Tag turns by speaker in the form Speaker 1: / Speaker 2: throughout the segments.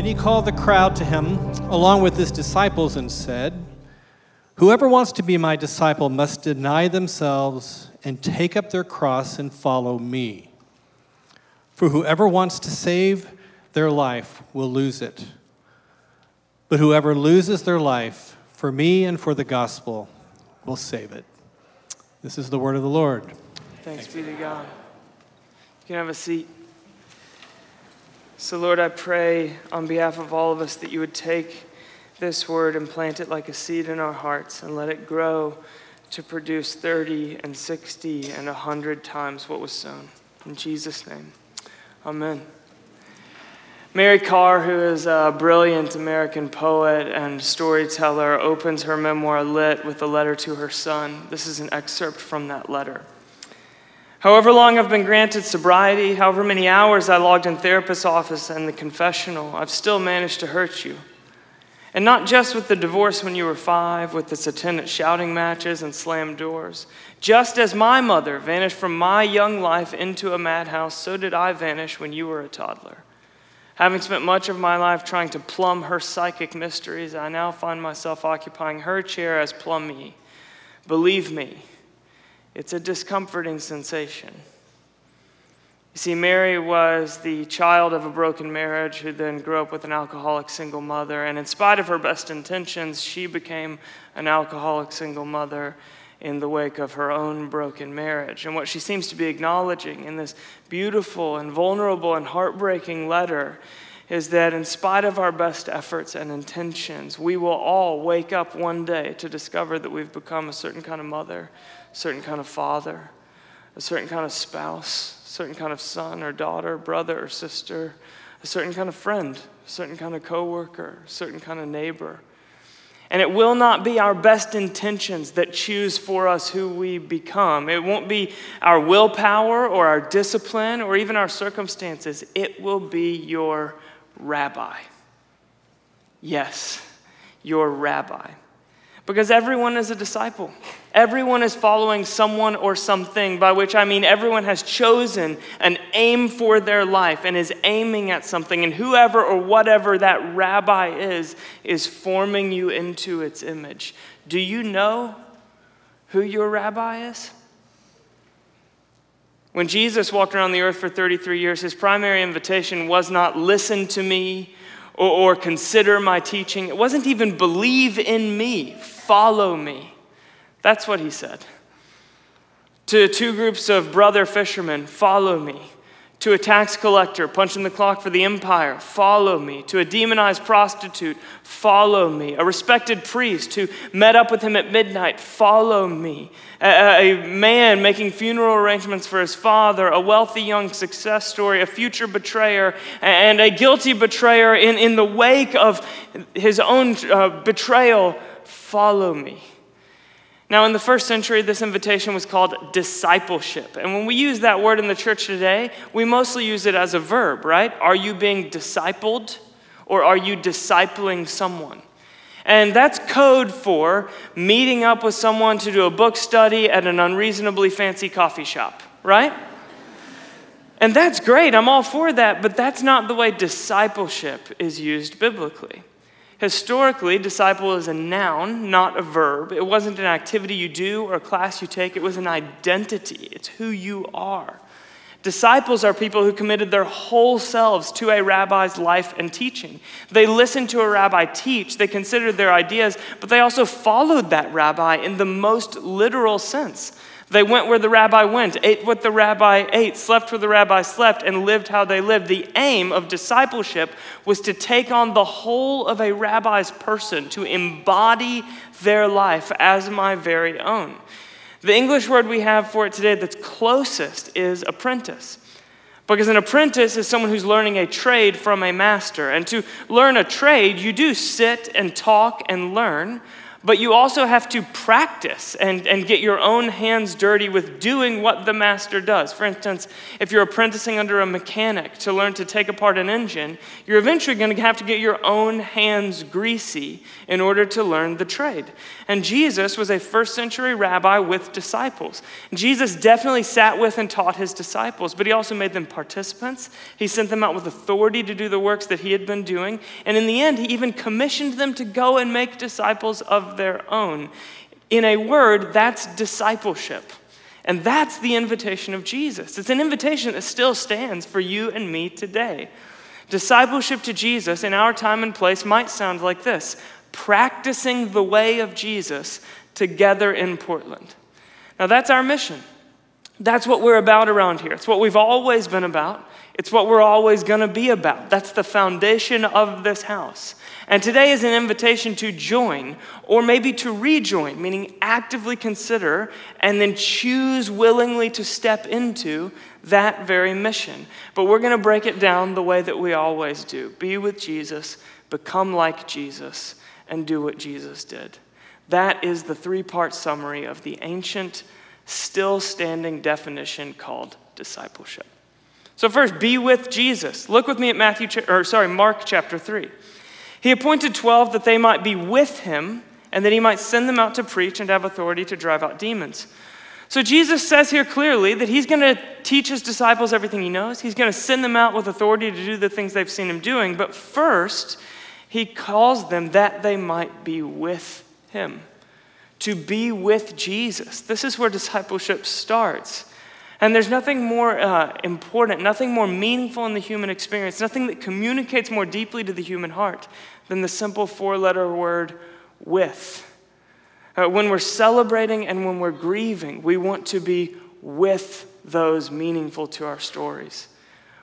Speaker 1: Then he called the crowd to him, along with his disciples, and said, Whoever wants to be my disciple must deny themselves and take up their cross and follow me. For whoever wants to save their life will lose it. But whoever loses their life for me and for the gospel will save it. This is the word of the Lord.
Speaker 2: Thanks, Thanks be to God. You can have a seat. So, Lord, I pray on behalf of all of us that you would take this word and plant it like a seed in our hearts and let it grow to produce 30 and 60 and 100 times what was sown. In Jesus' name, amen. Mary Karr, who is a brilliant American poet and storyteller, opens her memoir Lit with a letter to her son. This is an excerpt from that letter. However long I've been granted sobriety, however many hours I logged in therapist's office and the confessional, I've still managed to hurt you. And not just with the divorce when you were five, with its attendant shouting matches and slammed doors. Just as my mother vanished from my young life into a madhouse, so did I vanish when you were a toddler. Having spent much of my life trying to plumb her psychic mysteries, I now find myself occupying her chair as plumbee. Believe me, it's a discomforting sensation. You see, Mary was the child of a broken marriage who then grew up with an alcoholic single mother. And in spite of her best intentions, she became an alcoholic single mother in the wake of her own broken marriage. And what she seems to be acknowledging in this beautiful and vulnerable and heartbreaking letter is that in spite of our best efforts and intentions, we will all wake up one day to discover that we've become a certain kind of mother certain kind of father, a certain kind of spouse, a certain kind of son or daughter, brother or sister, a certain kind of friend, a certain kind of coworker, a certain kind of neighbor. And it will not be our best intentions that choose for us who we become. It won't be our willpower or our discipline or even our circumstances. It will be your rabbi. Yes, your rabbi. Because everyone is a disciple. Everyone is following someone or something, by which I mean everyone has chosen an aim for their life and is aiming at something. And whoever or whatever that rabbi is, is forming you into its image. Do you know who your rabbi is? When Jesus walked around the earth for 33 years, his primary invitation was not listen to me or, or consider my teaching. It wasn't even believe in me, follow me. That's what he said. To two groups of brother fishermen, follow me to a tax collector punching the clock for the empire, follow me. To a demonized prostitute, follow me. A respected priest who met up with him at midnight, follow me. A, a, man making funeral arrangements for his father, a wealthy young success story, a future betrayer, and a guilty betrayer in, in the wake of his own uh, betrayal, follow me. Now, in the first century, this invitation was called discipleship. And when we use that word in the church today, we mostly use it as a verb, right? Are you being discipled or are you discipling someone? And that's code for meeting up with someone to do a book study at an unreasonably fancy coffee shop, right? And that's great, I'm all for that, but that's not the way discipleship is used biblically. Historically, disciple is a noun, not a verb. It wasn't an activity you do or a class you take, it was an identity. It's who you are. Disciples are people who committed their whole selves to a rabbi's life and teaching. They listened to a rabbi teach, they considered their ideas, but they also followed that rabbi in the most literal sense. They went where the rabbi went, ate what the rabbi ate, slept where the rabbi slept, and lived how they lived. The aim of discipleship was to take on the whole of a rabbi's person, to embody their life as my very own. The English word we have for it today that's closest is apprentice. Because an apprentice is someone who's learning a trade from a master. And to learn a trade, you do sit and talk and learn. But you also have to practice and, and get your own hands dirty with doing what the master does. For instance, if you're apprenticing under a mechanic to learn to take apart an engine, you're eventually going to have to get your own hands greasy in order to learn the trade. And Jesus was a first century rabbi with disciples. Jesus definitely sat with and taught his disciples, but he also made them participants. He sent them out with authority to do the works that he had been doing. And in the end, he even commissioned them to go and make disciples of their own. In a word, that's discipleship. And that's the invitation of Jesus. It's an invitation that still stands for you and me today. Discipleship to Jesus in our time and place might sound like this practicing the way of Jesus together in Portland. Now, that's our mission. That's what we're about around here. It's what we've always been about. It's what we're always going to be about. That's the foundation of this house. And today is an invitation to join or maybe to rejoin, meaning actively consider and then choose willingly to step into that very mission. But we're going to break it down the way that we always do be with Jesus, become like Jesus, and do what Jesus did. That is the three part summary of the ancient, still standing definition called discipleship. So first, be with Jesus. Look with me at Matthew or sorry, Mark chapter 3. He appointed 12 that they might be with him and that he might send them out to preach and have authority to drive out demons. So Jesus says here clearly that he's going to teach his disciples everything he knows. He's going to send them out with authority to do the things they've seen him doing. But first, he calls them that they might be with him, to be with Jesus. This is where discipleship starts. And there's nothing more uh, important, nothing more meaningful in the human experience, nothing that communicates more deeply to the human heart than the simple four letter word with. Uh, when we're celebrating and when we're grieving, we want to be with those meaningful to our stories.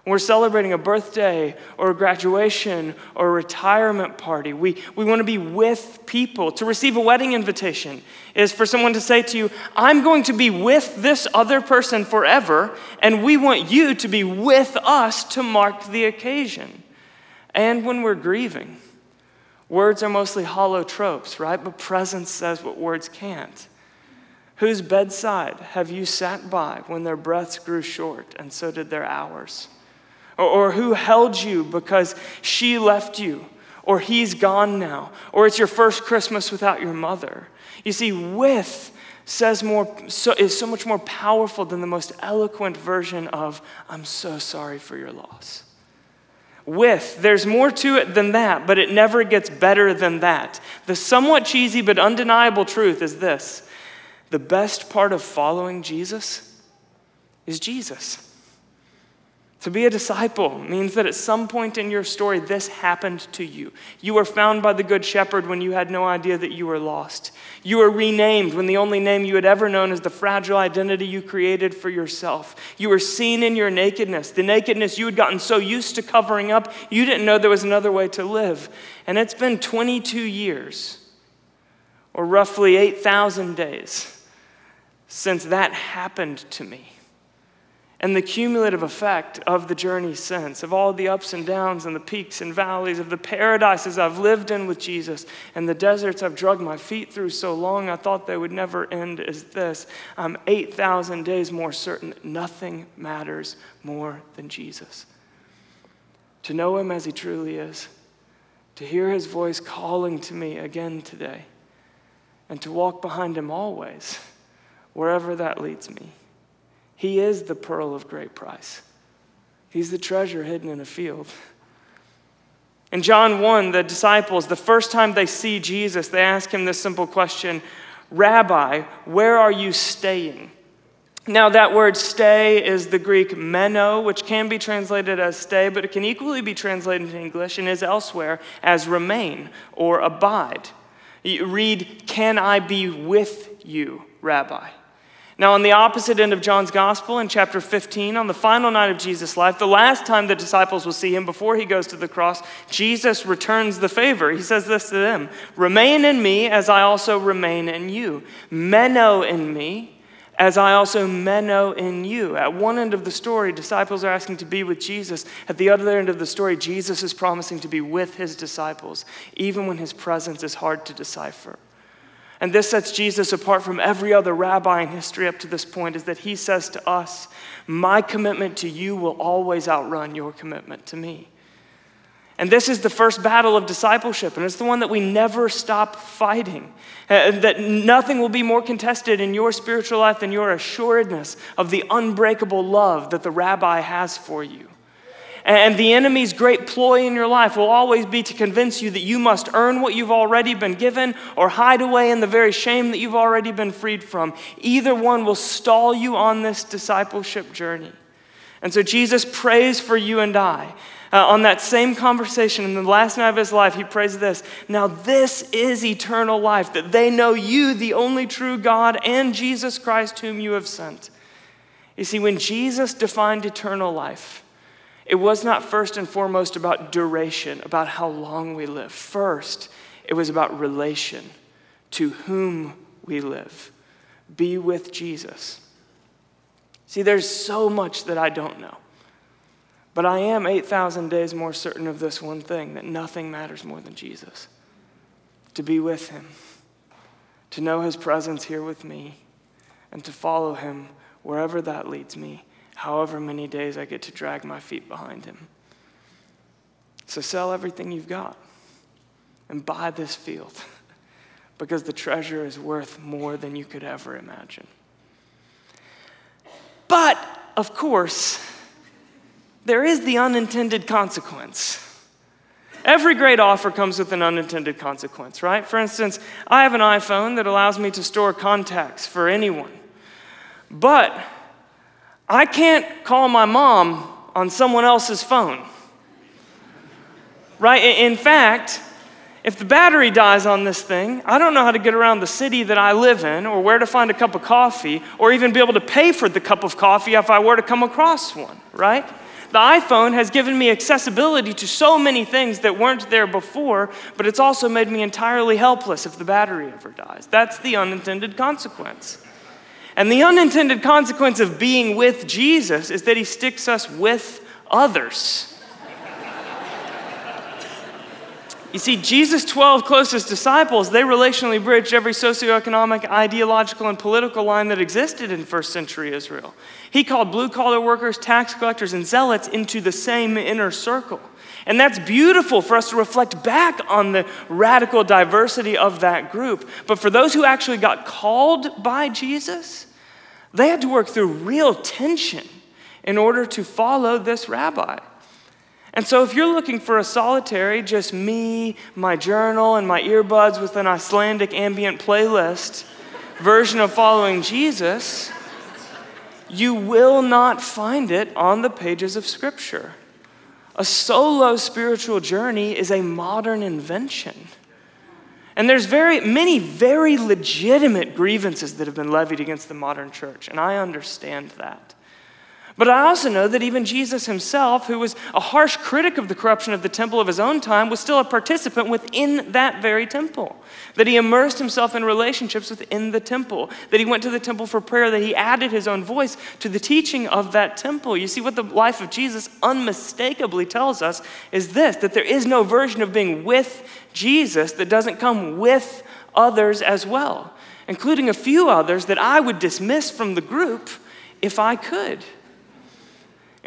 Speaker 2: When we're celebrating a birthday or a graduation or a retirement party, we, we want to be with people. To receive a wedding invitation is for someone to say to you, I'm going to be with this other person forever, and we want you to be with us to mark the occasion. And when we're grieving, words are mostly hollow tropes, right? But presence says what words can't. Whose bedside have you sat by when their breaths grew short, and so did their hours? Or, or who held you because she left you? Or he's gone now? Or it's your first Christmas without your mother? You see, with says more, so, is so much more powerful than the most eloquent version of, I'm so sorry for your loss. With, there's more to it than that, but it never gets better than that. The somewhat cheesy but undeniable truth is this the best part of following Jesus is Jesus. To be a disciple means that at some point in your story, this happened to you. You were found by the Good Shepherd when you had no idea that you were lost. You were renamed when the only name you had ever known is the fragile identity you created for yourself. You were seen in your nakedness, the nakedness you had gotten so used to covering up, you didn't know there was another way to live. And it's been 22 years, or roughly 8,000 days, since that happened to me and the cumulative effect of the journey since, of all the ups and downs and the peaks and valleys, of the paradises I've lived in with Jesus and the deserts I've drugged my feet through so long I thought they would never end, is this. I'm 8,000 days more certain that nothing matters more than Jesus. To know him as he truly is, to hear his voice calling to me again today, and to walk behind him always, wherever that leads me. He is the pearl of great price. He's the treasure hidden in a field. In John 1, the disciples, the first time they see Jesus, they ask him this simple question Rabbi, where are you staying? Now, that word stay is the Greek meno, which can be translated as stay, but it can equally be translated in English and is elsewhere as remain or abide. You read, Can I be with you, Rabbi? Now, on the opposite end of John's gospel, in chapter 15, on the final night of Jesus' life, the last time the disciples will see him before he goes to the cross, Jesus returns the favor. He says this to them Remain in me as I also remain in you. Meno in me as I also meno in you. At one end of the story, disciples are asking to be with Jesus. At the other end of the story, Jesus is promising to be with his disciples, even when his presence is hard to decipher. And this sets Jesus apart from every other rabbi in history up to this point is that he says to us, My commitment to you will always outrun your commitment to me. And this is the first battle of discipleship, and it's the one that we never stop fighting. Uh, that nothing will be more contested in your spiritual life than your assuredness of the unbreakable love that the rabbi has for you. And the enemy's great ploy in your life will always be to convince you that you must earn what you've already been given or hide away in the very shame that you've already been freed from. Either one will stall you on this discipleship journey. And so Jesus prays for you and I. Uh, on that same conversation, in the last night of his life, he prays this Now, this is eternal life, that they know you, the only true God, and Jesus Christ, whom you have sent. You see, when Jesus defined eternal life, it was not first and foremost about duration, about how long we live. First, it was about relation to whom we live. Be with Jesus. See, there's so much that I don't know. But I am 8,000 days more certain of this one thing that nothing matters more than Jesus. To be with him, to know his presence here with me, and to follow him wherever that leads me however many days I get to drag my feet behind him. So sell everything you've got and buy this field because the treasure is worth more than you could ever imagine. But, of course, there is the unintended consequence. Every great offer comes with an unintended consequence, right? For instance, I have an iPhone that allows me to store contacts for anyone. But I can't call my mom on someone else's phone. Right? In fact, if the battery dies on this thing, I don't know how to get around the city that I live in, or where to find a cup of coffee, or even be able to pay for the cup of coffee if I were to come across one, right? The iPhone has given me accessibility to so many things that weren't there before, but it's also made me entirely helpless if the battery ever dies. That's the unintended consequence. And the unintended consequence of being with Jesus is that he sticks us with others. You see, Jesus' 12 closest disciples, they relationally bridged every socioeconomic, ideological, and political line that existed in first century Israel. He called blue collar workers, tax collectors, and zealots into the same inner circle. And that's beautiful for us to reflect back on the radical diversity of that group. But for those who actually got called by Jesus, they had to work through real tension in order to follow this rabbi. And so, if you're looking for a solitary, just me, my journal, and my earbuds with an Icelandic ambient playlist version of following Jesus, you will not find it on the pages of Scripture. A solo spiritual journey is a modern invention. And there's very many very legitimate grievances that have been levied against the modern church, and I understand that. But I also know that even Jesus himself, who was a harsh critic of the corruption of the temple of his own time, was still a participant within that very temple. That he immersed himself in relationships within the temple. That he went to the temple for prayer. That he added his own voice to the teaching of that temple. You see, what the life of Jesus unmistakably tells us is this that there is no version of being with Jesus that doesn't come with others as well, including a few others that I would dismiss from the group if I could.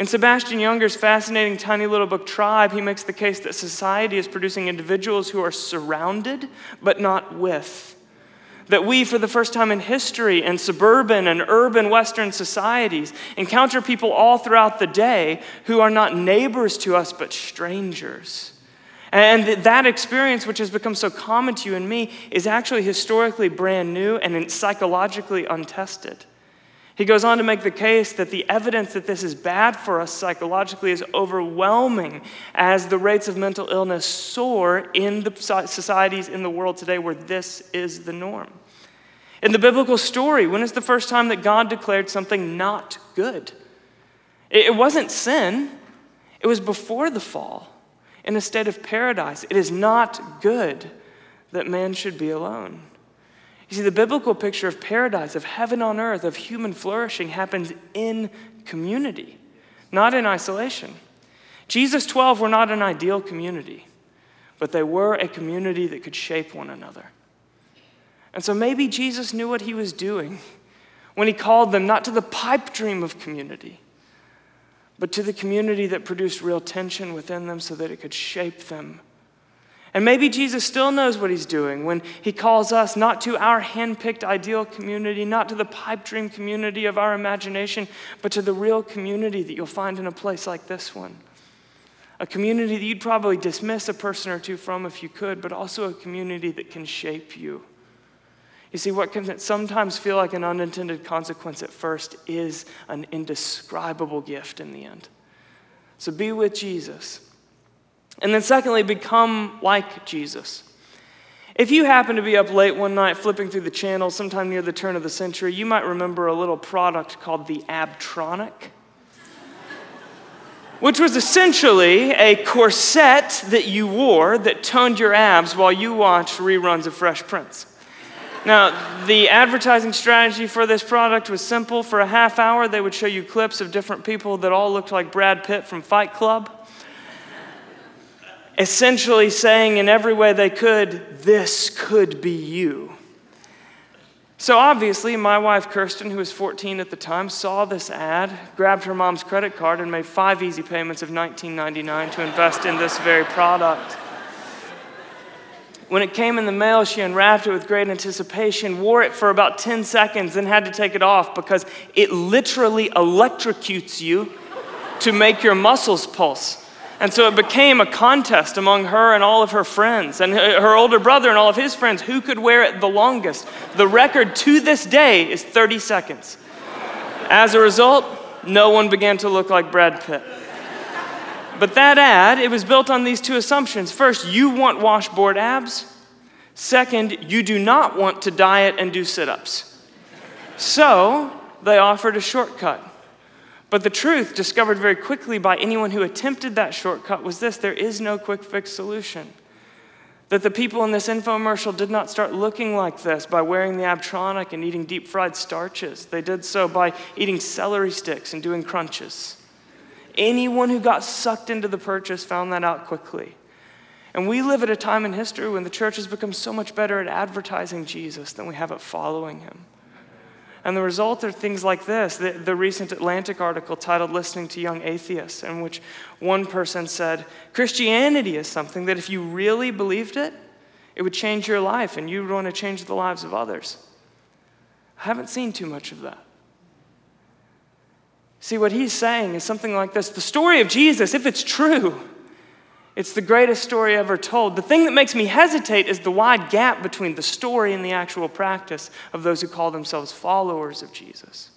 Speaker 2: In Sebastian Junger's fascinating tiny little book, Tribe, he makes the case that society is producing individuals who are surrounded but not with. That we, for the first time in history, in suburban and urban Western societies, encounter people all throughout the day who are not neighbors to us but strangers. And that experience, which has become so common to you and me, is actually historically brand new and psychologically untested. He goes on to make the case that the evidence that this is bad for us psychologically is overwhelming as the rates of mental illness soar in the societies in the world today where this is the norm. In the biblical story, when is the first time that God declared something not good? It wasn't sin, it was before the fall in a state of paradise. It is not good that man should be alone. You see, the biblical picture of paradise, of heaven on earth, of human flourishing happens in community, not in isolation. Jesus' 12 were not an ideal community, but they were a community that could shape one another. And so maybe Jesus knew what he was doing when he called them not to the pipe dream of community, but to the community that produced real tension within them so that it could shape them. And maybe Jesus still knows what he's doing when he calls us not to our handpicked ideal community, not to the pipe dream community of our imagination, but to the real community that you'll find in a place like this one. A community that you'd probably dismiss a person or two from if you could, but also a community that can shape you. You see, what can sometimes feel like an unintended consequence at first is an indescribable gift in the end. So be with Jesus. And then, secondly, become like Jesus. If you happen to be up late one night flipping through the channels sometime near the turn of the century, you might remember a little product called the Abtronic, which was essentially a corset that you wore that toned your abs while you watched reruns of Fresh Prince. Now, the advertising strategy for this product was simple. For a half hour, they would show you clips of different people that all looked like Brad Pitt from Fight Club essentially saying in every way they could, This could be you. So obviously, my wife Kirsten, who was 14 at the time, saw this ad, grabbed her mom's credit card, and made five easy payments of $19.99 to invest in this very product. When it came in the mail, she unwrapped it with great anticipation, wore it for about 10 seconds, then had to take it off because it literally electrocutes you to make your muscles pulse. And so it became a contest among her and all of her friends, and her older brother and all of his friends who could wear it the longest. The record to this day is 30 seconds. As a result, no one began to look like Brad Pitt. But that ad, it was built on these two assumptions. First, you want washboard abs. Second, you do not want to diet and do sit ups. So they offered a shortcut. But the truth, discovered very quickly by anyone who attempted that shortcut, was this there is no quick fix solution. That the people in this infomercial did not start looking like this by wearing the Abtronic and eating deep fried starches. They did so by eating celery sticks and doing crunches. Anyone who got sucked into the purchase found that out quickly. And we live at a time in history when the church has become so much better at advertising Jesus than we have at following him. And the result are things like this the, the, recent Atlantic article titled Listening to Young Atheists, in which one person said, Christianity is something that if you really believed it, it would change your life and you would want to change the lives of others. I haven't seen too much of that. See, what he's saying is something like this the story of Jesus, if it's true, it's the greatest story ever told. The thing that makes me hesitate is the wide gap between the story and the actual practice of those who call themselves followers of Jesus.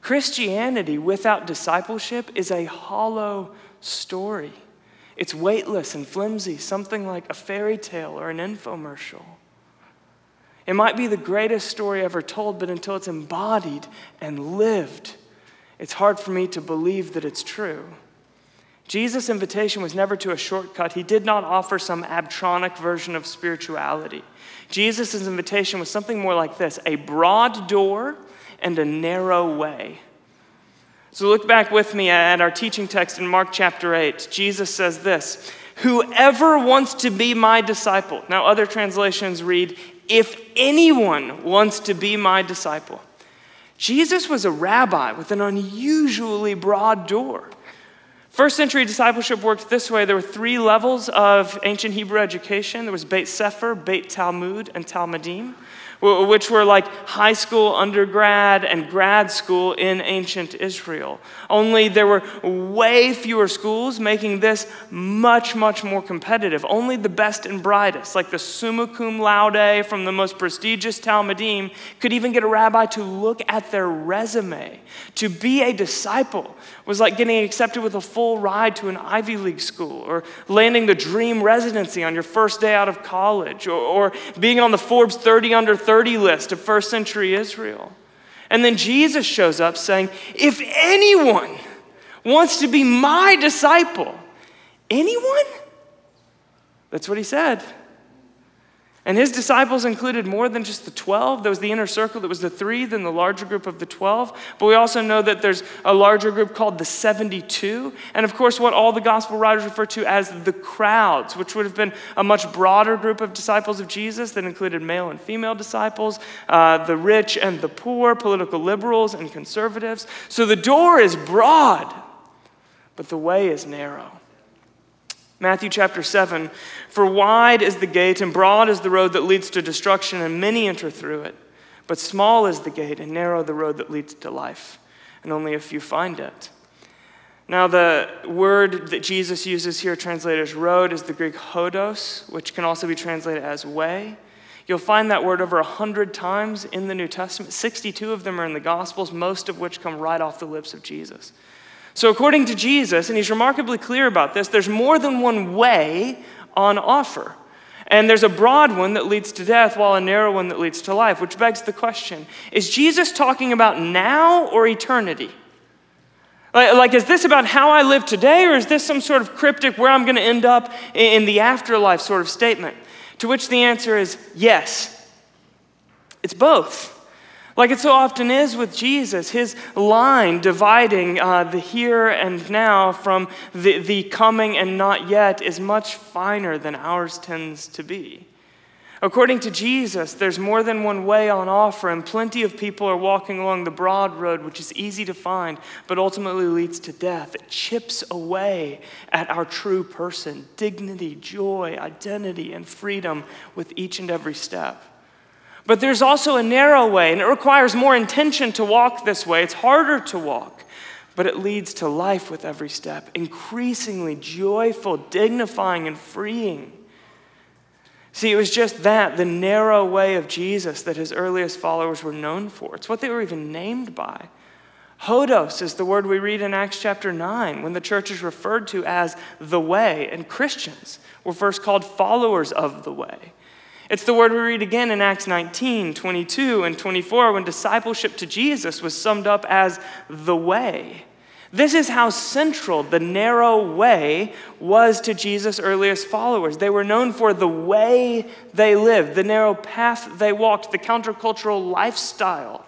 Speaker 2: Christianity without discipleship is a hollow story. It's weightless and flimsy, something like a fairy tale or an infomercial. It might be the greatest story ever told, but until it's embodied and lived, it's hard for me to believe that it's true. Jesus' invitation was never to a shortcut. He did not offer some abtronic version of spirituality. Jesus' invitation was something more like this a broad door and a narrow way. So look back with me at our teaching text in Mark chapter 8. Jesus says this Whoever wants to be my disciple. Now, other translations read, If anyone wants to be my disciple. Jesus was a rabbi with an unusually broad door. First century discipleship worked this way. There were three levels of ancient Hebrew education. There was Beit Sefer, Beit Talmud, and Talmudim which were like high school, undergrad, and grad school in ancient Israel. Only there were way fewer schools, making this much, much more competitive. Only the best and brightest, like the summa cum laude from the most prestigious Talmudim, could even get a rabbi to look at their resume. To be a disciple was like getting accepted with a full ride to an Ivy League school, or landing the dream residency on your first day out of college, or, or being on the Forbes 30 under 30 30 list of first century Israel. And then Jesus shows up saying, If anyone wants to be my disciple, anyone? That's what he said. And his disciples included more than just the 12. There was the inner circle that was the three, then the larger group of the 12. But we also know that there's a larger group called the 72. And of course, what all the gospel writers refer to as the crowds, which would have been a much broader group of disciples of Jesus that included male and female disciples, uh, the rich and the poor, political liberals and conservatives. So the door is broad, but the way is narrow. Matthew chapter 7 For wide is the gate and broad is the road that leads to destruction, and many enter through it. But small is the gate and narrow the road that leads to life, and only a few find it. Now, the word that Jesus uses here, translated as road, is the Greek hodos, which can also be translated as way. You'll find that word over 100 times in the New Testament. 62 of them are in the Gospels, most of which come right off the lips of Jesus. So, according to Jesus, and he's remarkably clear about this, there's more than one way on offer. And there's a broad one that leads to death, while a narrow one that leads to life, which begs the question is Jesus talking about now or eternity? Like, is this about how I live today, or is this some sort of cryptic where I'm going to end up in the afterlife sort of statement? To which the answer is yes. It's both. Like it so often is with Jesus, his line dividing uh, the here and now from the, the coming and not yet is much finer than ours tends to be. According to Jesus, there's more than one way on offer, and plenty of people are walking along the broad road, which is easy to find, but ultimately leads to death. It chips away at our true person, dignity, joy, identity, and freedom with each and every step. But there's also a narrow way, and it requires more intention to walk this way. It's harder to walk, but it leads to life with every step, increasingly joyful, dignifying, and freeing. See, it was just that, the narrow way of Jesus, that his earliest followers were known for. It's what they were even named by. Hodos is the word we read in Acts chapter 9 when the church is referred to as the way, and Christians were first called followers of the way. It's the word we read again in Acts 19, 22, and 24 when discipleship to Jesus was summed up as the way. This is how central the narrow way was to Jesus' earliest followers. They were known for the way they lived, the narrow path they walked, the countercultural lifestyle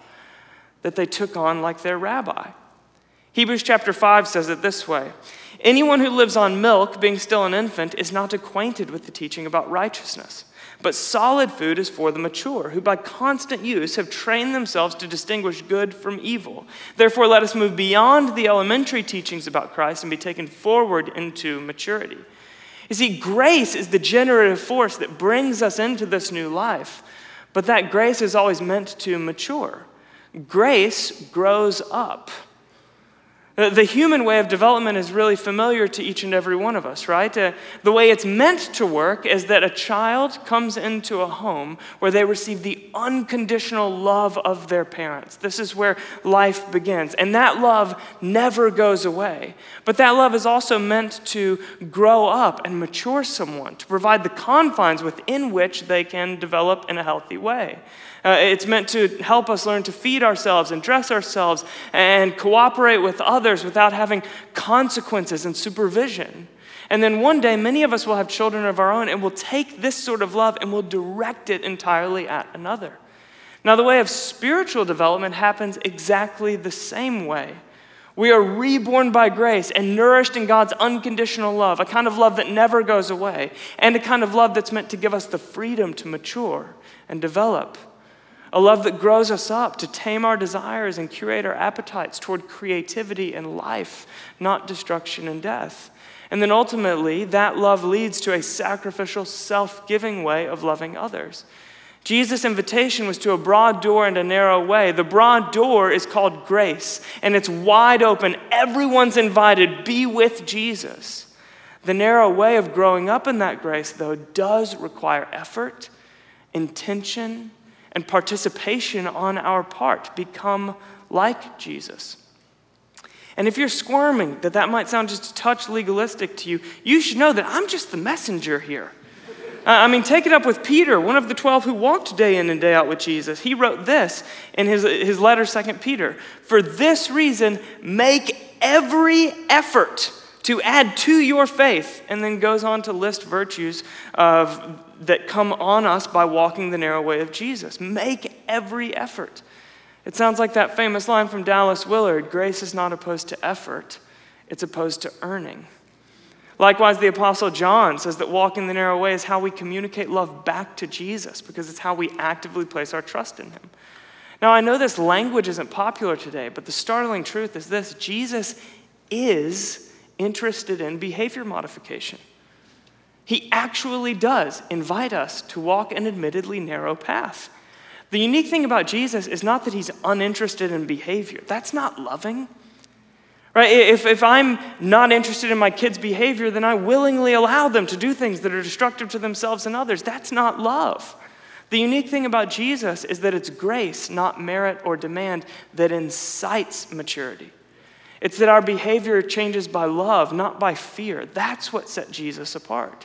Speaker 2: that they took on like their rabbi. Hebrews chapter 5 says it this way Anyone who lives on milk, being still an infant, is not acquainted with the teaching about righteousness. But solid food is for the mature, who by constant use have trained themselves to distinguish good from evil. Therefore, let us move beyond the elementary teachings about Christ and be taken forward into maturity. You see, grace is the generative force that brings us into this new life, but that grace is always meant to mature. Grace grows up. The human way of development is really familiar to each and every one of us, right? Uh, the way it's meant to work is that a child comes into a home where they receive the unconditional love of their parents. This is where life begins. And that love never goes away. But that love is also meant to grow up and mature someone, to provide the confines within which they can develop in a healthy way. Uh, it's meant to help us learn to feed ourselves and dress ourselves and cooperate with others without having consequences and supervision. And then one day, many of us will have children of our own and we'll take this sort of love and we'll direct it entirely at another. Now, the way of spiritual development happens exactly the same way. We are reborn by grace and nourished in God's unconditional love, a kind of love that never goes away, and a kind of love that's meant to give us the freedom to mature and develop a love that grows us up to tame our desires and curate our appetites toward creativity and life, not destruction and death. And then ultimately, that love leads to a sacrificial, self giving way of loving others. Jesus' invitation was to a broad door and a narrow way. The broad door is called grace, and it's wide open. Everyone's invited. Be with Jesus. The narrow way of growing up in that grace, though, does require effort, intention, and participation on our part. Become like Jesus. And if you're squirming that that might sound just a touch legalistic to you, you should know that I'm just the messenger here. I mean, take it up with Peter, one of the 12 who walked day in and day out with Jesus. He wrote this in his, his letter, 2 Peter For this reason, make every effort to add to your faith, and then goes on to list virtues of, that come on us by walking the narrow way of Jesus. Make every effort. It sounds like that famous line from Dallas Willard grace is not opposed to effort, it's opposed to earning. Likewise, the Apostle John says that walking the narrow way is how we communicate love back to Jesus because it's how we actively place our trust in Him. Now, I know this language isn't popular today, but the startling truth is this Jesus is interested in behavior modification. He actually does invite us to walk an admittedly narrow path. The unique thing about Jesus is not that he's uninterested in behavior, that's not loving. Right? If, if I'm not interested in my kids' behavior, then I willingly allow them to do things that are destructive to themselves and others. That's not love. The unique thing about Jesus is that it's grace, not merit or demand, that incites maturity. It's that our behavior changes by love, not by fear. That's what set Jesus apart.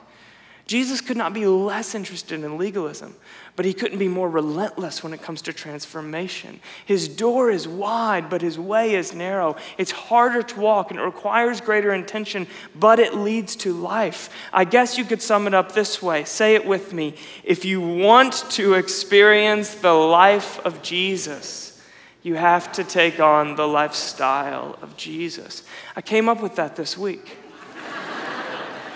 Speaker 2: Jesus could not be less interested in legalism, but he couldn't be more relentless when it comes to transformation. His door is wide, but his way is narrow. It's harder to walk and it requires greater intention, but it leads to life. I guess you could sum it up this way say it with me. If you want to experience the life of Jesus, you have to take on the lifestyle of Jesus. I came up with that this week.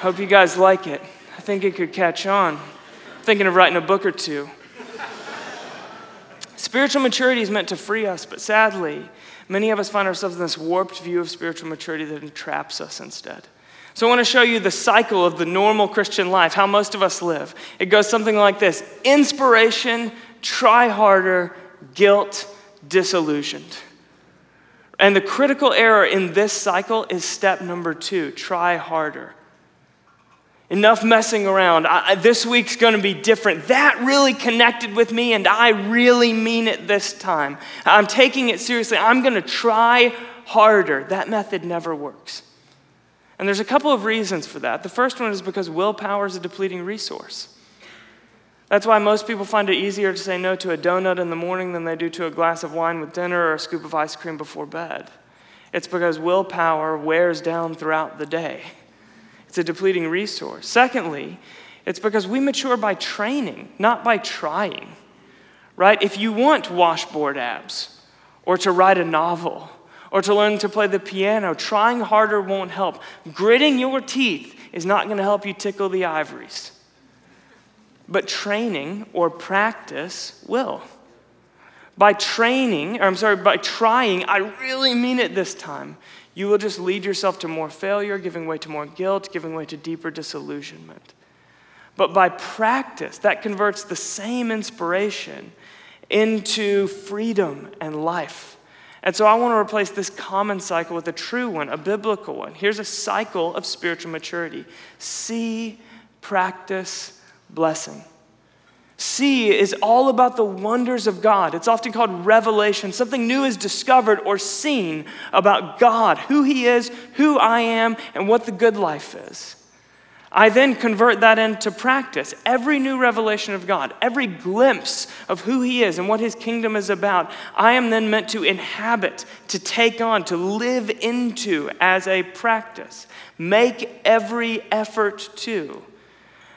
Speaker 2: Hope you guys like it. I think it could catch on. Thinking of writing a book or two. Spiritual maturity is meant to free us, but sadly, many of us find ourselves in this warped view of spiritual maturity that entraps us instead. So, I want to show you the cycle of the normal Christian life, how most of us live. It goes something like this inspiration, try harder, guilt, disillusioned. And the critical error in this cycle is step number two try harder. Enough messing around. I, this week's going to be different. That really connected with me, and I really mean it this time. I'm taking it seriously. I'm going to try harder. That method never works. And there's a couple of reasons for that. The first one is because willpower is a depleting resource. That's why most people find it easier to say no to a donut in the morning than they do to a glass of wine with dinner or a scoop of ice cream before bed. It's because willpower wears down throughout the day. It's a depleting resource. Secondly, it's because we mature by training, not by trying. Right? If you want washboard abs, or to write a novel, or to learn to play the piano, trying harder won't help. Gritting your teeth is not going to help you tickle the ivories. But training or practice will. By training, or I'm sorry, by trying, I really mean it this time, you will just lead yourself to more failure, giving way to more guilt, giving way to deeper disillusionment. But by practice, that converts the same inspiration into freedom and life. And so I want to replace this common cycle with a true one, a biblical one. Here's a cycle of spiritual maturity see, practice, blessing. See is all about the wonders of God. It's often called revelation. Something new is discovered or seen about God, who He is, who I am, and what the good life is. I then convert that into practice. Every new revelation of God, every glimpse of who He is and what His kingdom is about, I am then meant to inhabit, to take on, to live into as a practice. Make every effort to.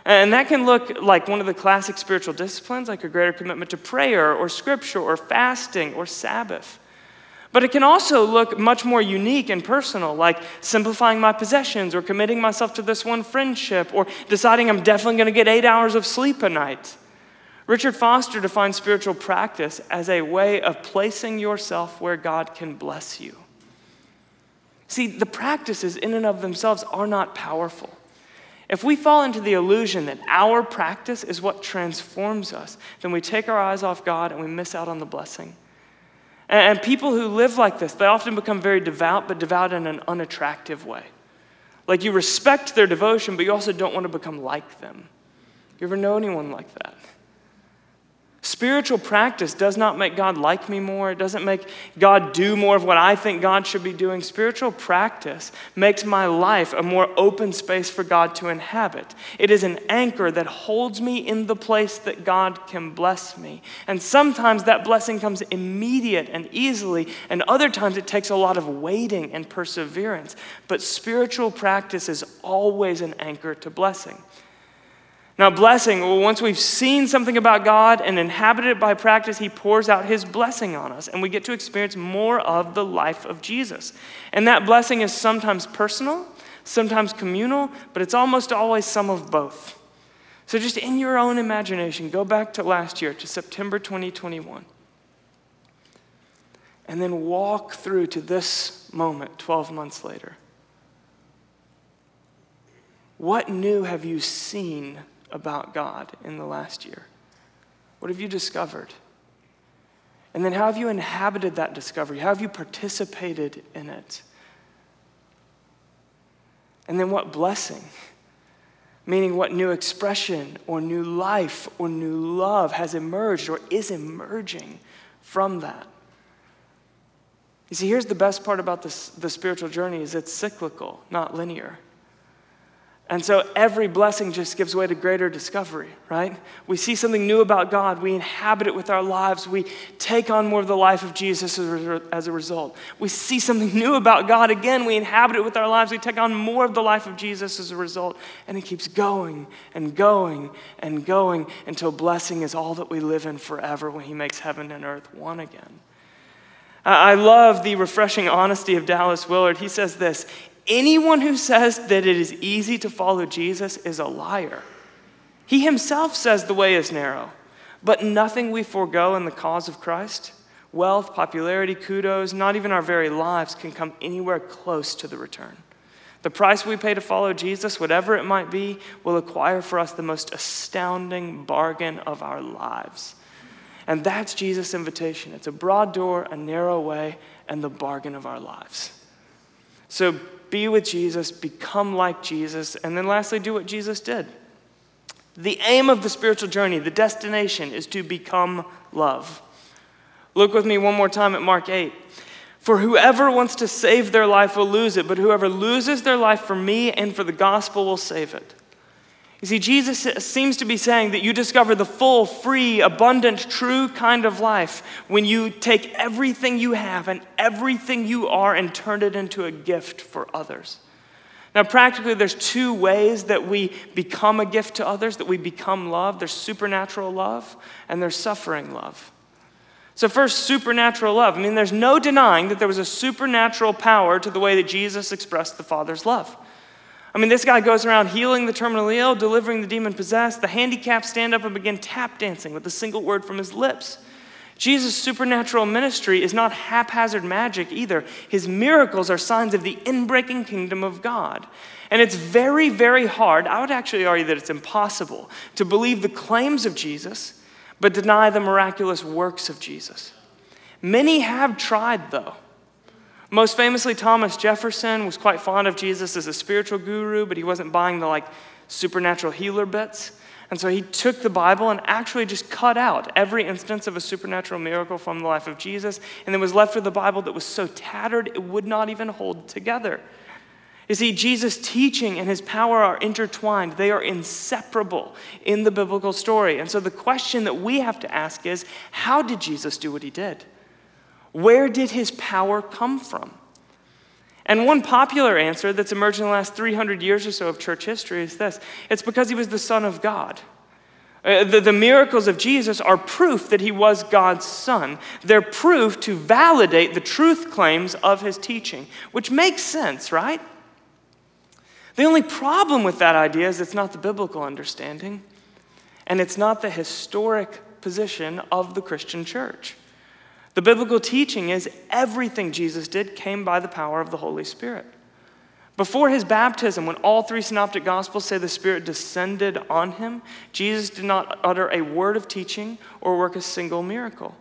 Speaker 2: And that can look like one of the classic spiritual disciplines, like a greater commitment to prayer or scripture or fasting or Sabbath. But it can also look much more unique and personal, like simplifying my possessions or committing myself to this one friendship or deciding I'm definitely going to get eight hours of sleep a night. Richard Foster defines spiritual practice as a way of placing yourself where God can bless you. See, the practices in and of themselves are not powerful. If we fall into the illusion that our practice is what transforms us, then we take our eyes off God and we miss out on the blessing. And people who live like this, they often become very devout, but devout in an unattractive way. Like you respect their devotion, but you also don't want to become like them. You ever know anyone like that? Spiritual practice does not make God like me more. It doesn't make God do more of what I think God should be doing. Spiritual practice makes my life a more open space for God to inhabit. It is an anchor that holds me in the place that God can bless me. And sometimes that blessing comes immediate and easily, and other times it takes a lot of waiting and perseverance. But spiritual practice is always an anchor to blessing. Now, blessing, well, once we've seen something about God and inhabited it by practice, He pours out His blessing on us, and we get to experience more of the life of Jesus. And that blessing is sometimes personal, sometimes communal, but it's almost always some of both. So, just in your own imagination, go back to last year, to September 2021, and then walk through to this moment 12 months later. What new have you seen about God in the last year? What have you discovered? And then how have you inhabited that discovery? How have you participated in it? And then what blessing? Meaning, what new expression or new life or new love has emerged or is emerging from that? You see, here's the best part about this, the spiritual journey is it's cyclical, not linear. And so every blessing just gives way to greater discovery, right? We see something new about God. We inhabit it with our lives. We take on more of the life of Jesus as a result. We see something new about God again. We inhabit it with our lives. We take on more of the life of Jesus as a result. And it keeps going and going and going until blessing is all that we live in forever when He makes heaven and earth one again. I love the refreshing honesty of Dallas Willard. He says this Anyone who says that it is easy to follow Jesus is a liar. He himself says the way is narrow, but nothing we forego in the cause of Christ wealth, popularity, kudos, not even our very lives can come anywhere close to the return. The price we pay to follow Jesus, whatever it might be, will acquire for us the most astounding bargain of our lives. And that's Jesus' invitation. It's a broad door, a narrow way, and the bargain of our lives. So be with Jesus, become like Jesus, and then lastly, do what Jesus did. The aim of the spiritual journey, the destination, is to become love. Look with me one more time at Mark 8. For whoever wants to save their life will lose it, but whoever loses their life for me and for the gospel will save it. You see, Jesus seems to be saying that you discover the full, free, abundant, true kind of life when you take everything you have and everything you are and turn it into a gift for others. Now, practically, there's two ways that we become a gift to others, that we become love. There's supernatural love and there's suffering love. So, first, supernatural love. I mean, there's no denying that there was a supernatural power to the way that Jesus expressed the Father's love. I mean, this guy goes around healing the terminally ill, delivering the demon possessed. The handicapped stand up and begin tap dancing with a single word from his lips. Jesus' supernatural ministry is not haphazard magic either. His miracles are signs of the inbreaking kingdom of God. And it's very, very hard, I would actually argue that it's impossible, to believe the claims of Jesus, but deny the miraculous works of Jesus. Many have tried, though. Most famously, Thomas Jefferson was quite fond of Jesus as a spiritual guru, but he wasn't buying the like supernatural healer bits. And so he took the Bible and actually just cut out every instance of a supernatural miracle from the life of Jesus, and then was left with a Bible that was so tattered it would not even hold together. You see, Jesus' teaching and his power are intertwined, they are inseparable in the biblical story. And so the question that we have to ask is how did Jesus do what he did? Where did his power come from? And one popular answer that's emerged in the last 300 years or so of church history is this it's because he was the Son of God. Uh, the, the miracles of Jesus are proof that he was God's Son. They're proof to validate the truth claims of his teaching, which makes sense, right? The only problem with that idea is it's not the biblical understanding, and it's not the historic position of the Christian church. The biblical teaching is everything Jesus did came by the power of the Holy Spirit. Before his baptism, when all three synoptic gospels say the Spirit descended on him, Jesus did not utter a word of teaching or work a single miracle.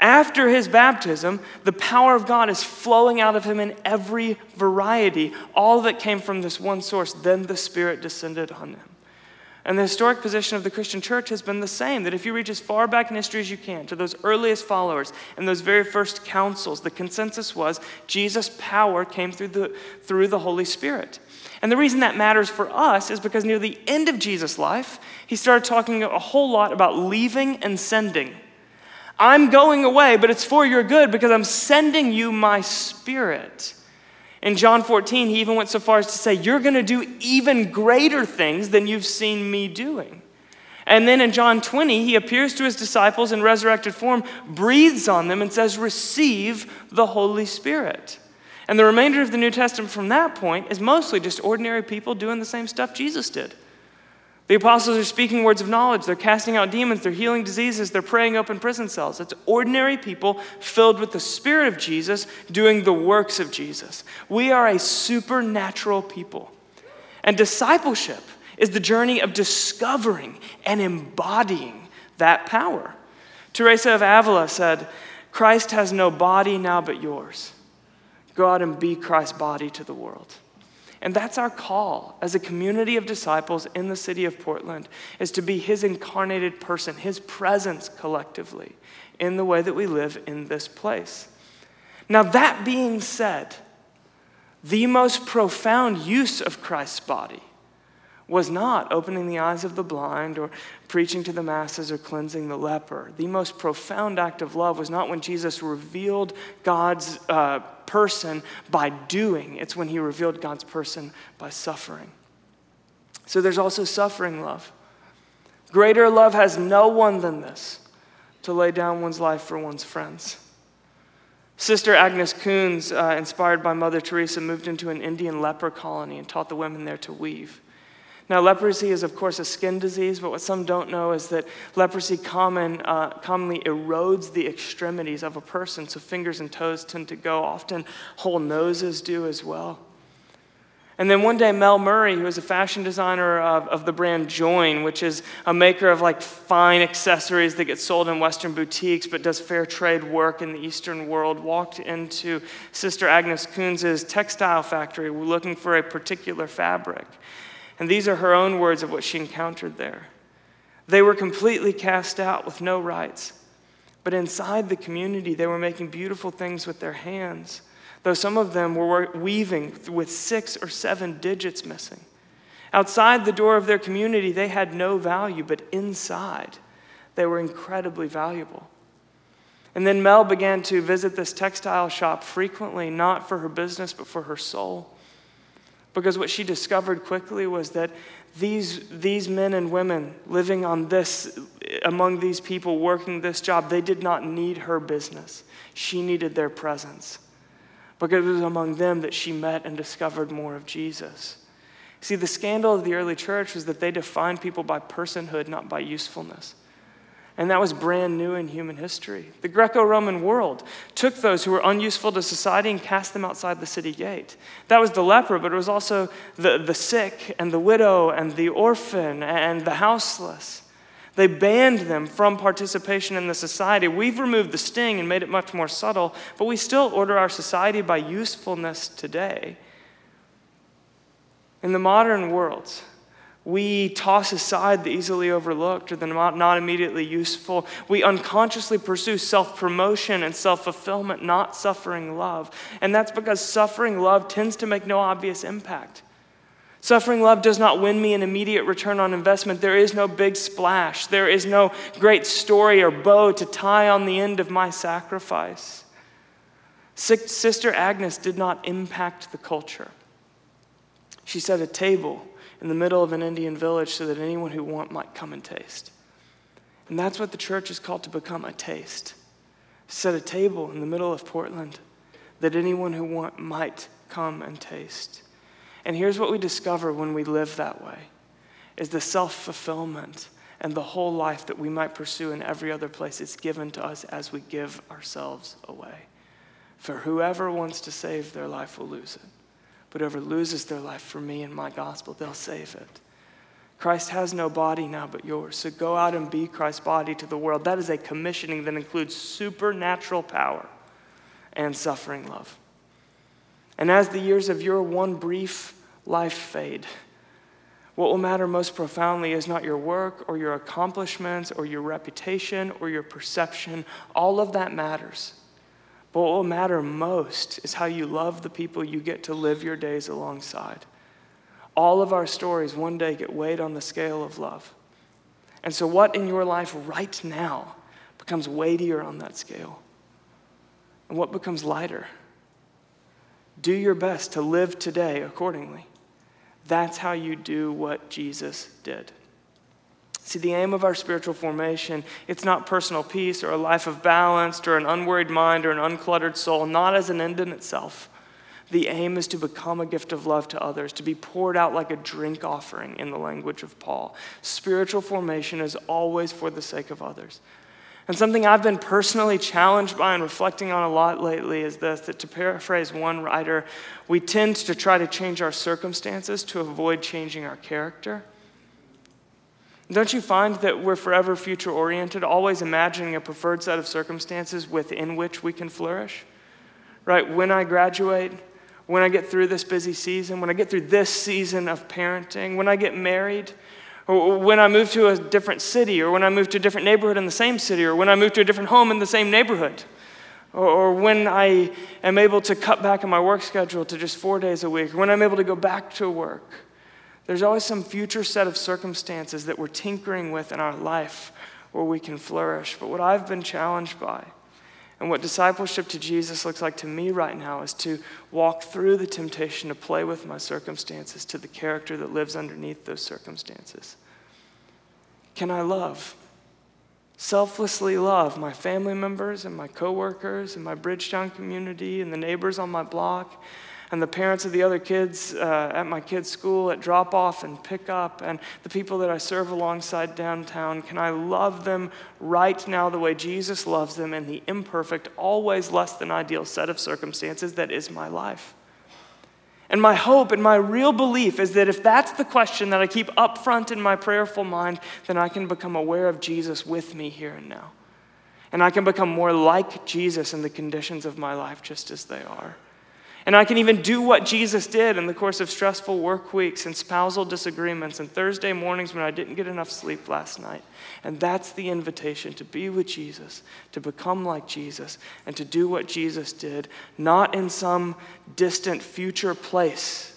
Speaker 2: After his baptism, the power of God is flowing out of him in every variety, all that came from this one source. Then the Spirit descended on him. And the historic position of the Christian church has been the same that if you reach as far back in history as you can to those earliest followers and those very first councils, the consensus was Jesus' power came through the, through the Holy Spirit. And the reason that matters for us is because near the end of Jesus' life, he started talking a whole lot about leaving and sending. I'm going away, but it's for your good because I'm sending you my spirit. In John 14, he even went so far as to say, You're going to do even greater things than you've seen me doing. And then in John 20, he appears to his disciples in resurrected form, breathes on them, and says, Receive the Holy Spirit. And the remainder of the New Testament from that point is mostly just ordinary people doing the same stuff Jesus did. The apostles are speaking words of knowledge. They're casting out demons. They're healing diseases. They're praying open prison cells. It's ordinary people filled with the Spirit of Jesus doing the works of Jesus. We are a supernatural people. And discipleship is the journey of discovering and embodying that power. Teresa of Avila said, Christ has no body now but yours. Go out and be Christ's body to the world. And that's our call as a community of disciples in the city of Portland is to be his incarnated person, his presence collectively in the way that we live in this place. Now that being said, the most profound use of Christ's body was not opening the eyes of the blind or preaching to the masses or cleansing the leper. The most profound act of love was not when Jesus revealed God's uh, person by doing, it's when he revealed God's person by suffering. So there's also suffering love. Greater love has no one than this to lay down one's life for one's friends. Sister Agnes Kunz, uh, inspired by Mother Teresa, moved into an Indian leper colony and taught the women there to weave. Now, leprosy is, of course, a skin disease, but what some don't know is that leprosy common, uh, commonly erodes the extremities of a person, so fingers and toes tend to go. Often, whole noses do as well. And then one day, Mel Murray, who is a fashion designer of, of the brand Join, which is a maker of like fine accessories that get sold in Western boutiques but does fair trade work in the Eastern world, walked into Sister Agnes Kunz's textile factory looking for a particular fabric. And these are her own words of what she encountered there. They were completely cast out with no rights. But inside the community, they were making beautiful things with their hands, though some of them were weaving with six or seven digits missing. Outside the door of their community, they had no value, but inside, they were incredibly valuable. And then Mel began to visit this textile shop frequently, not for her business, but for her soul. Because what she discovered quickly was that these, these men and women living on this, among these people working this job, they did not need her business. She needed their presence. Because it was among them that she met and discovered more of Jesus. See, the scandal of the early church was that they defined people by personhood, not by usefulness. And that was brand new in human history. The Greco Roman world took those who were unuseful to society and cast them outside the city gate. That was the leper, but it was also the, the sick and the widow and the orphan and the houseless. They banned them from participation in the society. We've removed the sting and made it much more subtle, but we still order our society by usefulness today. In the modern world, we toss aside the easily overlooked or the not immediately useful. We unconsciously pursue self promotion and self fulfillment, not suffering love. And that's because suffering love tends to make no obvious impact. Suffering love does not win me an immediate return on investment. There is no big splash. There is no great story or bow to tie on the end of my sacrifice. Sister Agnes did not impact the culture. She set a table in the middle of an Indian village so that anyone who want might come and taste. And that's what the church is called to become a taste. Set a table in the middle of Portland that anyone who want might come and taste. And here's what we discover when we live that way is the self-fulfillment and the whole life that we might pursue in every other place is given to us as we give ourselves away. For whoever wants to save their life will lose it. But whoever loses their life for me and my gospel, they'll save it. Christ has no body now but yours. So go out and be Christ's body to the world. That is a commissioning that includes supernatural power and suffering love. And as the years of your one brief life fade, what will matter most profoundly is not your work or your accomplishments or your reputation or your perception. All of that matters. But what will matter most is how you love the people you get to live your days alongside. All of our stories one day get weighed on the scale of love. And so, what in your life right now becomes weightier on that scale? And what becomes lighter? Do your best to live today accordingly. That's how you do what Jesus did. See, the aim of our spiritual formation, it's not personal peace or a life of balance or an unworried mind or an uncluttered soul, not as an end in itself. The aim is to become a gift of love to others, to be poured out like a drink offering, in the language of Paul. Spiritual formation is always for the sake of others. And something I've been personally challenged by and reflecting on a lot lately is this that to paraphrase one writer, we tend to try to change our circumstances to avoid changing our character. Don't you find that we're forever future oriented, always imagining a preferred set of circumstances within which we can flourish? Right? When I graduate, when I get through this busy season, when I get through this season of parenting, when I get married, or when I move to a different city, or when I move to a different neighborhood in the same city, or when I move to a different home in the same neighborhood, or, when I am able to cut back on my work schedule to just four days a week, or when I'm able to go back to work. There's always some future set of circumstances that we're tinkering with in our life where we can flourish. But what I've been challenged by, and what discipleship to Jesus looks like to me right now is to walk through the temptation to play with my circumstances to the character that lives underneath those circumstances. Can I love? Selflessly love my family members and my coworkers and my Bridgetown community and the neighbors on my block and the parents of the other kids uh, at my kids' school at drop off and pick up, and the people that I serve alongside downtown, can I love them right now the way Jesus loves them in the imperfect, always less than ideal set of circumstances that is my life? And my hope and my real belief is that if that's the question that I keep up front in my prayerful mind, then I can become aware of Jesus with me here and now. And I can become more like Jesus in the conditions of my life just as they are. And I can even do what Jesus did in the course of stressful work weeks and spousal disagreements and Thursday mornings when I didn't get enough sleep last night. And that's the invitation to be with Jesus, to become like Jesus, and to do what Jesus did, not in some distant future place,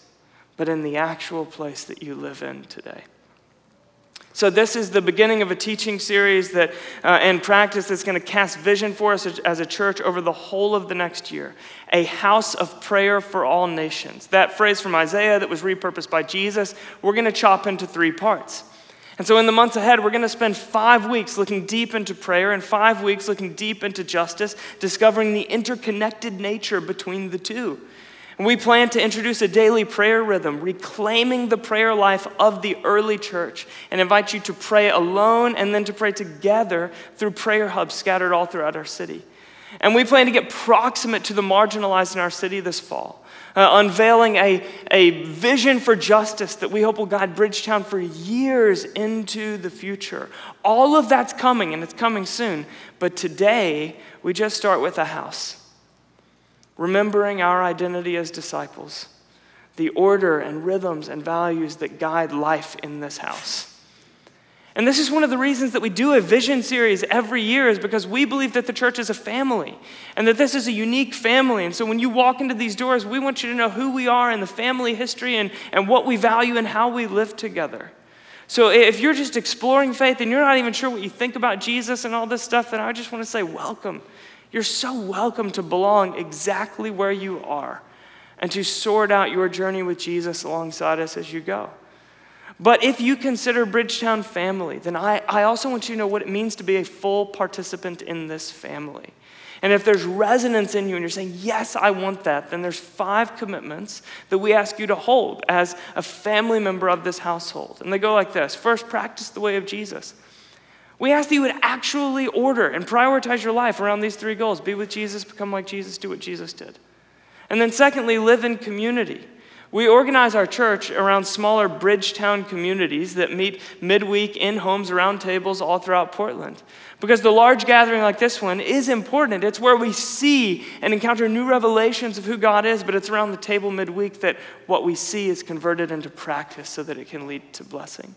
Speaker 2: but in the actual place that you live in today. So, this is the beginning of a teaching series that, uh, and practice that's going to cast vision for us as a church over the whole of the next year. A house of prayer for all nations. That phrase from Isaiah that was repurposed by Jesus, we're going to chop into three parts. And so, in the months ahead, we're going to spend five weeks looking deep into prayer and five weeks looking deep into justice, discovering the interconnected nature between the two. We plan to introduce a daily prayer rhythm, reclaiming the prayer life of the early church, and invite you to pray alone and then to pray together through prayer hubs scattered all throughout our city. And we plan to get proximate to the marginalized in our city this fall, uh, unveiling a, a vision for justice that we hope will guide Bridgetown for years into the future. All of that's coming, and it's coming soon. But today, we just start with a house remembering our identity as disciples, the order and rhythms and values that guide life in this house. And this is one of the reasons that we do a vision series every year, is because we believe that the church is a family and that this is a unique family. And so when you walk into these doors, we want you to know who we are and the family history and, and what we value and how we live together. So if you're just exploring faith and you're not even sure what you think about Jesus and all this stuff, then I just want to say, welcome. You're so welcome to belong exactly where you are and to sort out your journey with Jesus alongside us as you go. But if you consider Bridgetown family, then I, I also want you to know what it means to be a full participant in this family. And if there's resonance in you and you're saying, Yes, I want that, then there's five commitments that we ask you to hold as a family member of this household. And they go like this First, practice the way of Jesus. We ask that you would actually order and prioritize your life around these three goals be with Jesus, become like Jesus, do what Jesus did. And then, secondly, live in community. We organize our church around smaller Bridgetown communities that meet midweek in homes around tables all throughout Portland. Because the large gathering like this one is important. It's where we see and encounter new revelations of who God is, but it's around the table midweek that what we see is converted into practice so that it can lead to blessing.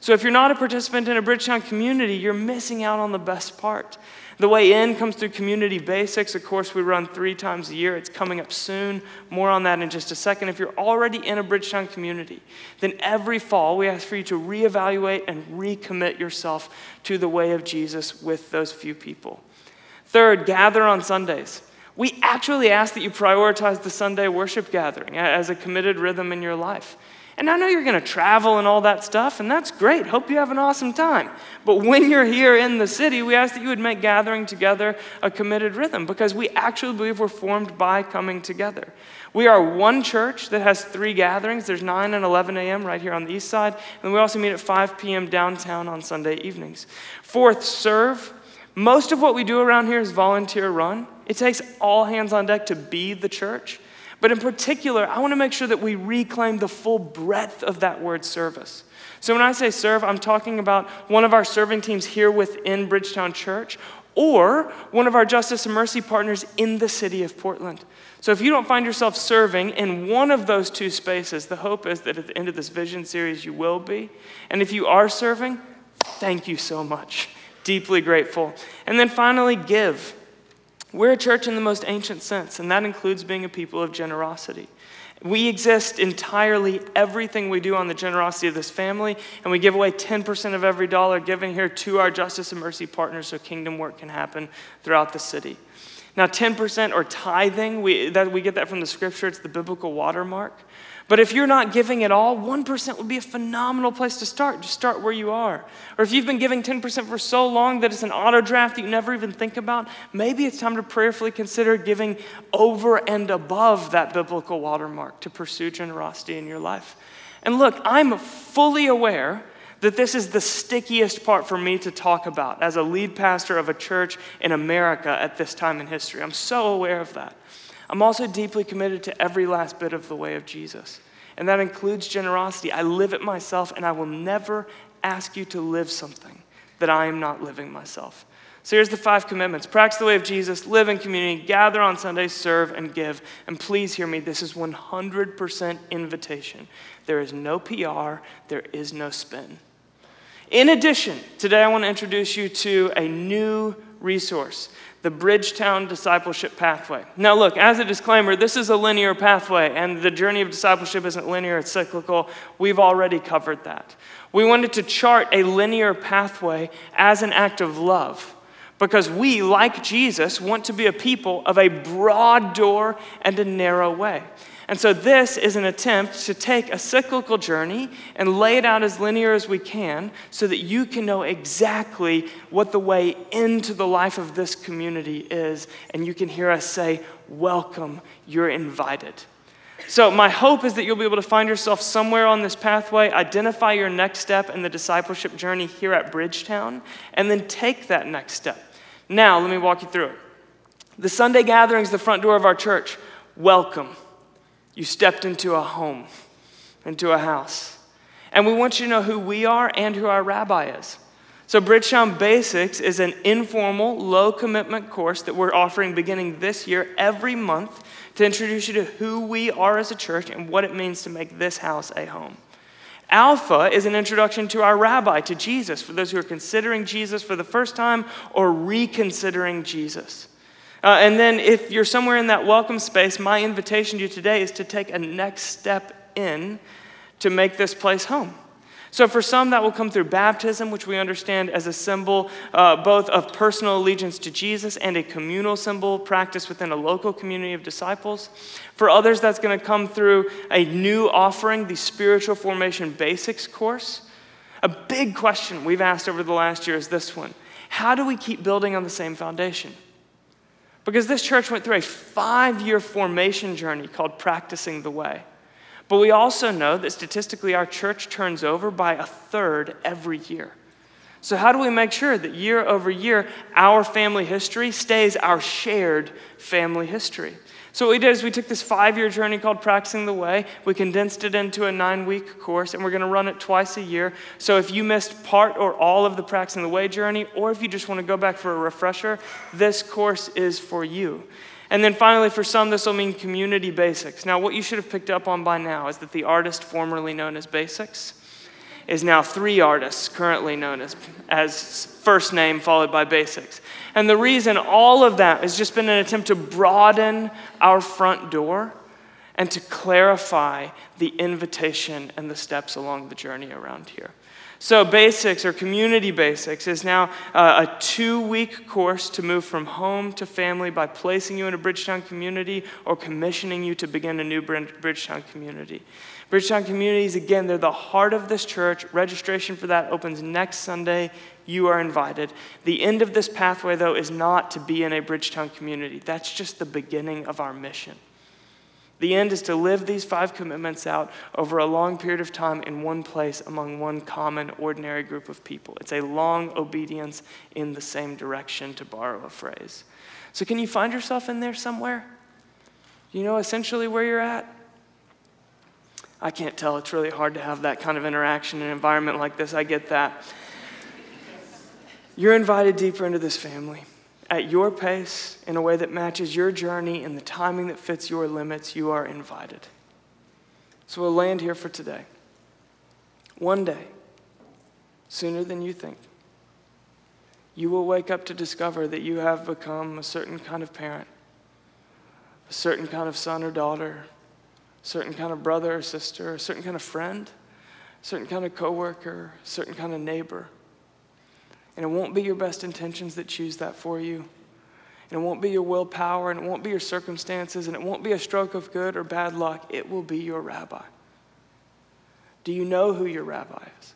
Speaker 2: So if you're not a participant in a Bridgetown community, you're missing out on the best part. The way in comes through community basics. Of course, we run three times a year. It's coming up soon. More on that in just a second. If you're already in a Bridgetown community, then every fall we ask for you to reevaluate and recommit yourself to the way of Jesus with those few people. Third, gather on Sundays. We actually ask that you prioritize the Sunday worship gathering as a committed rhythm in your life. And I know you're going to travel and all that stuff, and that's great. Hope you have an awesome time. But when you're here in the city, we ask that you would make gathering together a committed rhythm because we actually believe we're formed by coming together. We are one church that has three gatherings. There's 9 and 11 a.m. right here on the east side, and we also meet at 5 p.m. downtown on Sunday evenings. Fourth, serve. Most of what we do around here is volunteer run. It takes all hands on deck to be the church. But in particular, I want to make sure that we reclaim the full breadth of that word service. So when I say serve, I'm talking about one of our serving teams here within Bridgetown Church or one of our justice and mercy partners in the city of Portland. So if you don't find yourself serving in one of those two spaces, the hope is that at the end of this vision series you will be. And if you are serving, thank you so much. Deeply grateful. And then finally, give. We're a church in the most ancient sense, and that includes being a people of generosity. We exist entirely, everything we do on the generosity of this family, and we give away 10% of every dollar given here to our justice and mercy partners so kingdom work can happen throughout the city. Now, 10% or tithing, we, that, we get that from the scripture, it's the biblical watermark. But if you're not giving at all, 1% would be a phenomenal place to start. Just start where you are. Or if you've been giving 10% for so long that it's an auto draft that you never even think about, maybe it's time to prayerfully consider giving over and above that biblical watermark to pursue generosity in your life. And look, I'm fully aware that this is the stickiest part for me to talk about as a lead pastor of a church in America at this time in history. I'm so aware of that. I'm also deeply committed to every last bit of the way of Jesus. And that includes generosity. I live it myself, and I will never ask you to live something that I am not living myself. So here's the five commitments practice the way of Jesus, live in community, gather on Sundays, serve, and give. And please hear me, this is 100% invitation. There is no PR, there is no spin. In addition, today I want to introduce you to a new resource the Bridgetown Discipleship Pathway. Now, look, as a disclaimer, this is a linear pathway, and the journey of discipleship isn't linear, it's cyclical. We've already covered that. We wanted to chart a linear pathway as an act of love because we, like Jesus, want to be a people of a broad door and a narrow way. And so, this is an attempt to take a cyclical journey and lay it out as linear as we can so that you can know exactly what the way into the life of this community is. And you can hear us say, Welcome, you're invited. So, my hope is that you'll be able to find yourself somewhere on this pathway, identify your next step in the discipleship journey here at Bridgetown, and then take that next step. Now, let me walk you through it. The Sunday gathering is the front door of our church. Welcome. You stepped into a home, into a house. And we want you to know who we are and who our rabbi is. So, Bridgetown Basics is an informal, low commitment course that we're offering beginning this year every month to introduce you to who we are as a church and what it means to make this house a home. Alpha is an introduction to our rabbi, to Jesus, for those who are considering Jesus for the first time or reconsidering Jesus. Uh, and then, if you're somewhere in that welcome space, my invitation to you today is to take a next step in to make this place home. So, for some, that will come through baptism, which we understand as a symbol uh, both of personal allegiance to Jesus and a communal symbol practiced within a local community of disciples. For others, that's going to come through a new offering, the Spiritual Formation Basics course. A big question we've asked over the last year is this one How do we keep building on the same foundation? Because this church went through a five year formation journey called Practicing the Way. But we also know that statistically, our church turns over by a third every year. So, how do we make sure that year over year our family history stays our shared family history? So, what we did is we took this five year journey called Practicing the Way, we condensed it into a nine week course, and we're going to run it twice a year. So, if you missed part or all of the Practicing the Way journey, or if you just want to go back for a refresher, this course is for you. And then finally, for some, this will mean community basics. Now, what you should have picked up on by now is that the artist formerly known as Basics is now three artists currently known as, as first name followed by basics. And the reason all of that has just been an attempt to broaden our front door and to clarify the invitation and the steps along the journey around here. So, basics or community basics is now uh, a two week course to move from home to family by placing you in a Bridgetown community or commissioning you to begin a new Bridgetown community. Bridgetown communities, again, they're the heart of this church. Registration for that opens next Sunday. You are invited. The end of this pathway, though, is not to be in a Bridgetown community. That's just the beginning of our mission. The end is to live these five commitments out over a long period of time in one place among one common, ordinary group of people. It's a long obedience in the same direction, to borrow a phrase. So, can you find yourself in there somewhere? You know essentially where you're at? I can't tell. It's really hard to have that kind of interaction in an environment like this. I get that. You're invited deeper into this family at your pace in a way that matches your journey and the timing that fits your limits. You are invited. So we'll land here for today. One day, sooner than you think, you will wake up to discover that you have become a certain kind of parent, a certain kind of son or daughter a certain kind of brother or sister, a certain kind of friend, a certain kind of coworker, a certain kind of neighbor. And it won't be your best intentions that choose that for you. And it won't be your willpower, and it won't be your circumstances, and it won't be a stroke of good or bad luck. It will be your rabbi. Do you know who your rabbi is?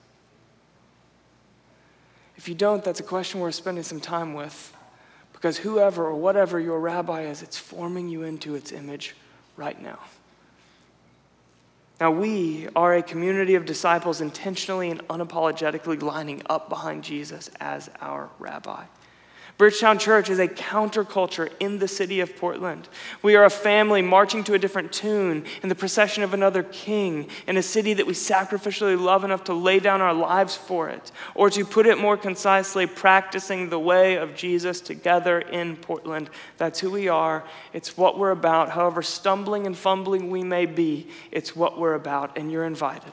Speaker 2: If you don't, that's a question worth spending some time with. Because whoever or whatever your rabbi is, it's forming you into its image right now. Now, we are a community of disciples intentionally and unapologetically lining up behind Jesus as our rabbi. Bridgetown Church is a counterculture in the city of Portland. We are a family marching to a different tune in the procession of another king in a city that we sacrificially love enough to lay down our lives for it. Or to put it more concisely, practicing the way of Jesus together in Portland. That's who we are. It's what we're about. However stumbling and fumbling we may be, it's what we're about, and you're invited.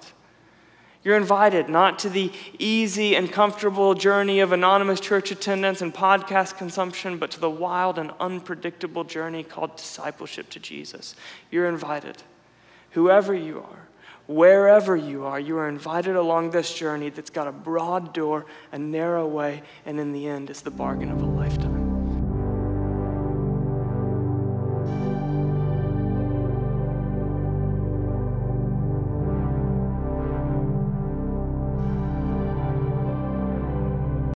Speaker 2: You're invited not to the easy and comfortable journey of anonymous church attendance and podcast consumption, but to the wild and unpredictable journey called discipleship to Jesus. You're invited. Whoever you are, wherever you are, you are invited along this journey that's got a broad door, a narrow way, and in the end, it's the bargain of a lifetime.